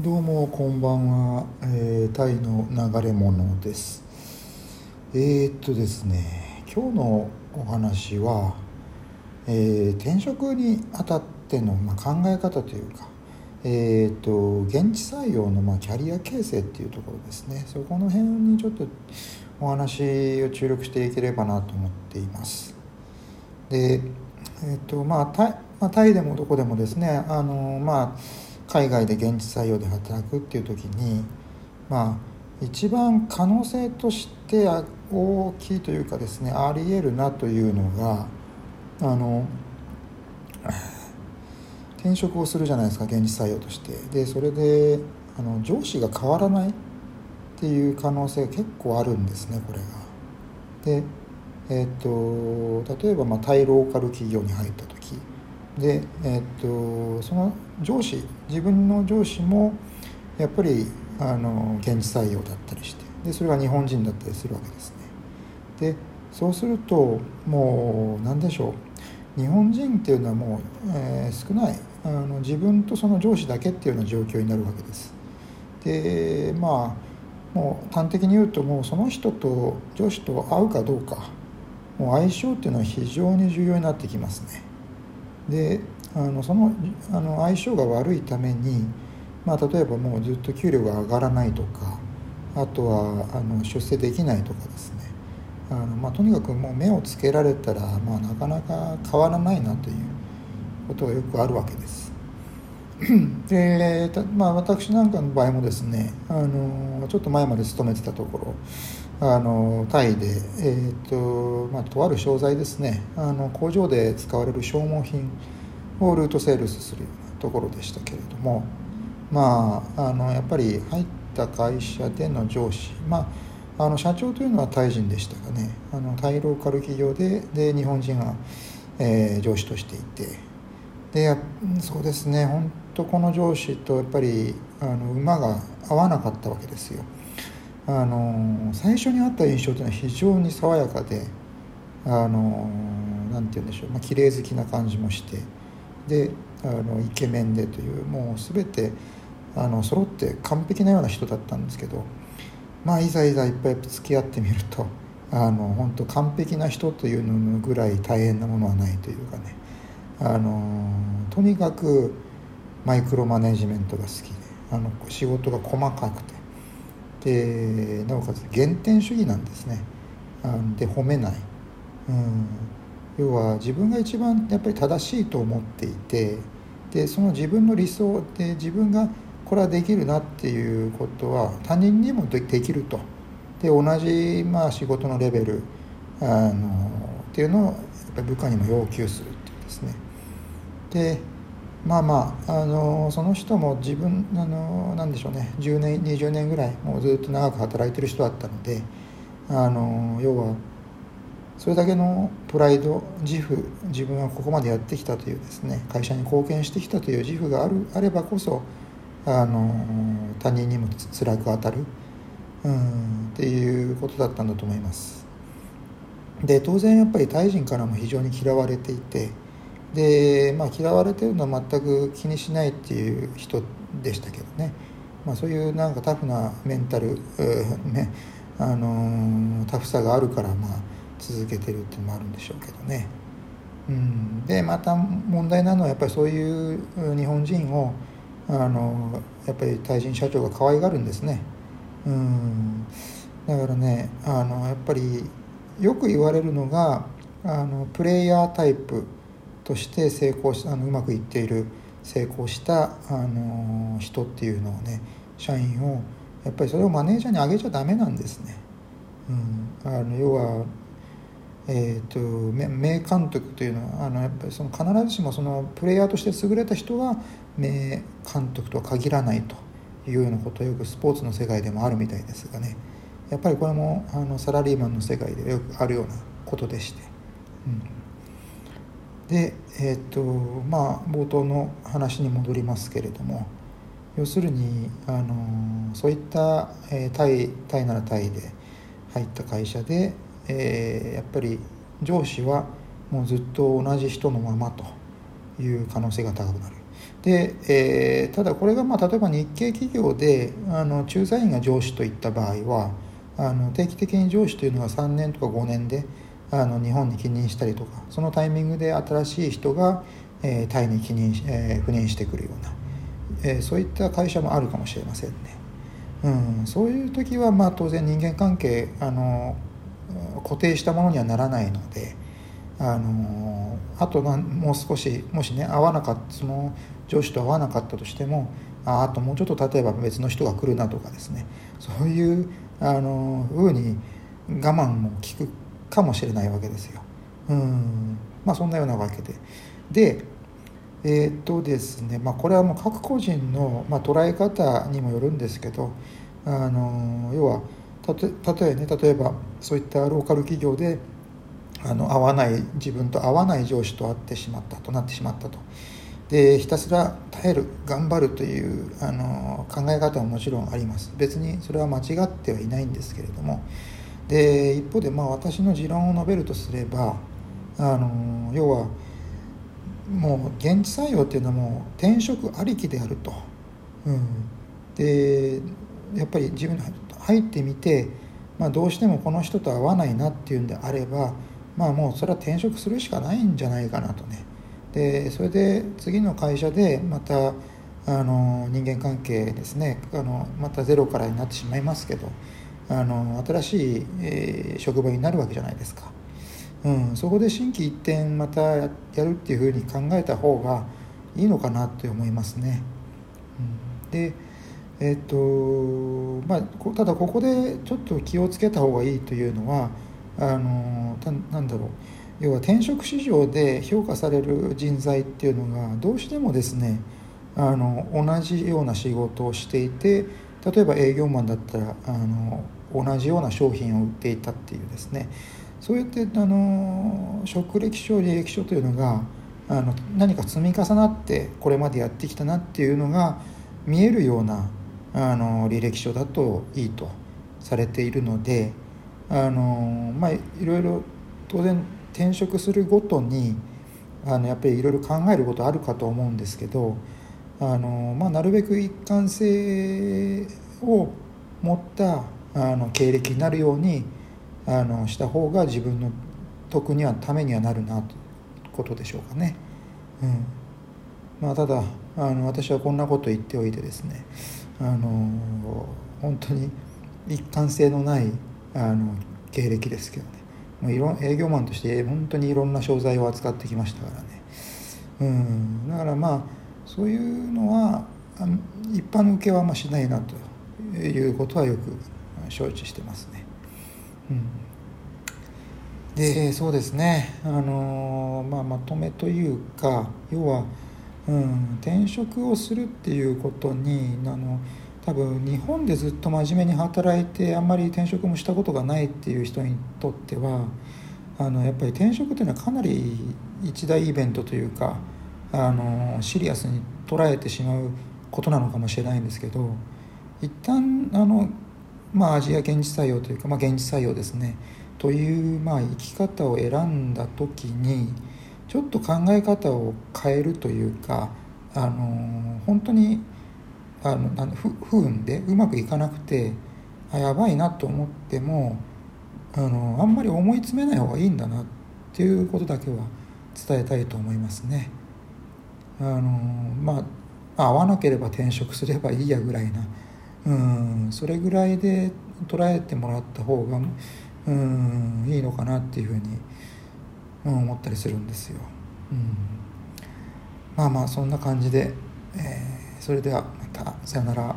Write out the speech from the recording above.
どうもこんばんは、えー、タイの流れ者です。えー、っとですね今日のお話は、えー、転職にあたっての、まあ、考え方というかえーと、現地採用の、まあ、キャリア形成っていうところですね。そこの辺にちょっとお話を注力していければなと思っています。でえーとまあ、タイまあ、タイでもどこでもですねあの、まあ海外で現地採用で働くっていう時にまあ一番可能性として大きいというかですねありえるなというのがあの転職をするじゃないですか現実採用としてでそれであの上司が変わらないっていう可能性が結構あるんですねこれが。でえっ、と例えばまあタイローカル企業に入った時で、えっと、その上司自分の上司もやっぱりあの現地採用だったりしてでそれが日本人だったりするわけですね。でそうするともう何でしょう日本人っていうのはもう、えー、少ないあの自分とその上司だけっていうような状況になるわけです。でまあもう端的に言うともうその人と上司と会うかどうかもう相性っていうのは非常に重要になってきますね。であのそのあの相性が悪いために、まあ、例えばもうずっと給料が上がらないとかあとはあの出世できないとかですねあの、まあ、とにかくもう目をつけられたら、まあ、なかなか変わらないなということがよくあるわけです。でまあ、私なんかの場合もですねあのちょっと前まで勤めてたところあのタイで、えーとまあ、とある商材ですね。あの工場で使われる消耗品をルートセールスするようなところでしたけれどもまああのやっぱり入った会社での上司まああの社長というのはタイ人でしたがね。あのタイローカル企業でで日本人が、えー、上司としていて。でそうですね。本とこの上司とやっぱりあの馬が合わなかったわけですよ。あの最初に会った印象というのは非常に爽やかであのなんて言うんでしょう、まあ綺麗好きな感じもしてであのイケメンでというもう全てあの揃って完璧なような人だったんですけどまあいざいざいっぱい付き合ってみるとあの本当完璧な人というのぐらい大変なものはないというかねあのとにかくマイクロマネジメントが好きであの仕事が細かくてでなおかつ原点主義なんですね。で褒めない、うん、要は自分が一番やっぱり正しいと思っていてでその自分の理想で自分がこれはできるなっていうことは他人にもできると。で同じまあ仕事のレベルあのっていうのをやっぱり部下にも要求するっていうですね。でまあまあ、あのその人も自分あのなんでしょうね10年20年ぐらいもうずっと長く働いてる人だったのであの要はそれだけのプライド自負自分はここまでやってきたというですね会社に貢献してきたという自負があるあればこそあの他人にも辛く当たる、うん、っていうことだったんだと思います。で当然やっぱりタイ人からも非常に嫌われていてで、まあ、嫌われてるのは全く気にしないっていう人でしたけどね、まあ、そういうなんかタフなメンタル、ねあのタフさがあるからまあ続けてるっていうのもあるんでしょうけどね。うん、でまた問題なのはやっぱりそういう日本人をあのやっぱり対人社長が可愛がるんですね。うん、だからねあのやっぱりよく言われるのがあのプレイヤータイプとして成功しあのうまくいっている成功したあの人っていうのをね社員をやっぱりそれをマネージャーにあげちゃダメなんですね。うん、あの要はえーと、名監督というのはあのやっぱりその必ずしもそのプレイヤーとして優れた人が名監督とは限らないというようなことはよくスポーツの世界でもあるみたいですがねやっぱりこれもあのサラリーマンの世界でよくあるようなことでして。うんでえっ、とまあ冒頭の話に戻りますけれども要するにあのそういった、えー、タイタイならタイで入った会社で、えー、やっぱり上司はもうずっと同じ人のままという可能性が高くなる。で、えー、ただこれがまあ例えば日系企業であの駐在員が上司といった場合はあの定期的に上司というのは3年とか5年であの日本に帰任したりとかそのタイミングで新しい人が、えー、タイに帰任、えー、赴任してくるような、えー、そういった会社もあるかもしれませんね。うん、そういう時はまあ当然人間関係あの固定したものにはならないので。あのあともう少しもしね合わなかったその上司と合わなかったとしてもああともうちょっと例えば別の人が来るなとかですねそういうあのふうに我慢も効くかもしれないわけですよ。うんまあそんなようなわけで。でえー、っとですねまあこれはもう各個人の、まあ、捉え方にもよるんですけどあの要はたと例えね例えばそういったローカル企業であの合わない自分と合わない上司と会ってしまったとなってしまったとでひたすら耐える頑張るというあの考え方ももちろんあります別にそれは間違ってはいないんですけれどもで一方でまあ私の持論を述べるとすればあの要はもう現地採用っていうのはもう転職ありきであると、うん、でやっぱり自分に入ってみて、まあ、どうしてもこの人と合わないなっていうんであればまあもうそれは転職するしかないんじゃないかなとね。でそれで次の会社でまたあの人間関係ですね。あのまたゼロからになってしまいますけど。あの新しい、えー、職場になるわけじゃないですか、うん、そこで心機一転またやるっていうふうに考えた方がいいのかなって思いますね、うん、でえっ、とまあただここでちょっと気をつけた方がいいというのはあのなんだろう。要は転職市場で評価される人材っていうのがどうしてもですねあの同じような仕事をしていて例えば営業マンだったらあの同じような商品を売っていたっていうですね。そうやってあの職歴書履歴書というのがあの何か積み重なってこれまでやってきたなっていうのが見えるようなあの履歴書だといいとされているのであのまあいろいろ当然転職するごとにあのやっぱりいろいろ考えることあるかと思うんですけどあの、まあ、なるべく一貫性を持ったあの経歴になるようにあのした方が自分の得にはためにはなるなということでしょうかね。うん。まあ、ただあの私はこんなこと言っておいてですねあの本当に一貫性のないあの経歴ですけどね。もういろ営業マンとして本当にいろんな商材を扱ってきましたからね。うん。だからまあそういうのはあの一般の受けはあんましないなということはよく承知してますね。うん、でそうですね、あのまあ、まとめというか要は、うん、転職をするっていうことにあの多分日本でずっと真面目に働いてあんまり転職もしたことがないっていう人にとってはあのやっぱり転職っていうのはかなり一大イベントというかあのシリアスに捉えてしまうことなのかもしれないんですけど一旦あの、まあ、アジア現実採用というか、まあ、現実採用ですねという、まあ、生き方を選んだ時にちょっと考え方を変えるというかあの本当にあの不不運でうまくいかなくてあやばいなと思ってもあのあんまり思い詰めない方がいいんだなっていうことだけは伝えたいと思いますね。あのまあ合わなければ転職すればいいやぐらいなうんそれぐらいで捉えてもらった方がうんいいのかなっていうふうに思ったりするんですよ。うん、まあまあそんな感じで、えー、それではまたさよなら。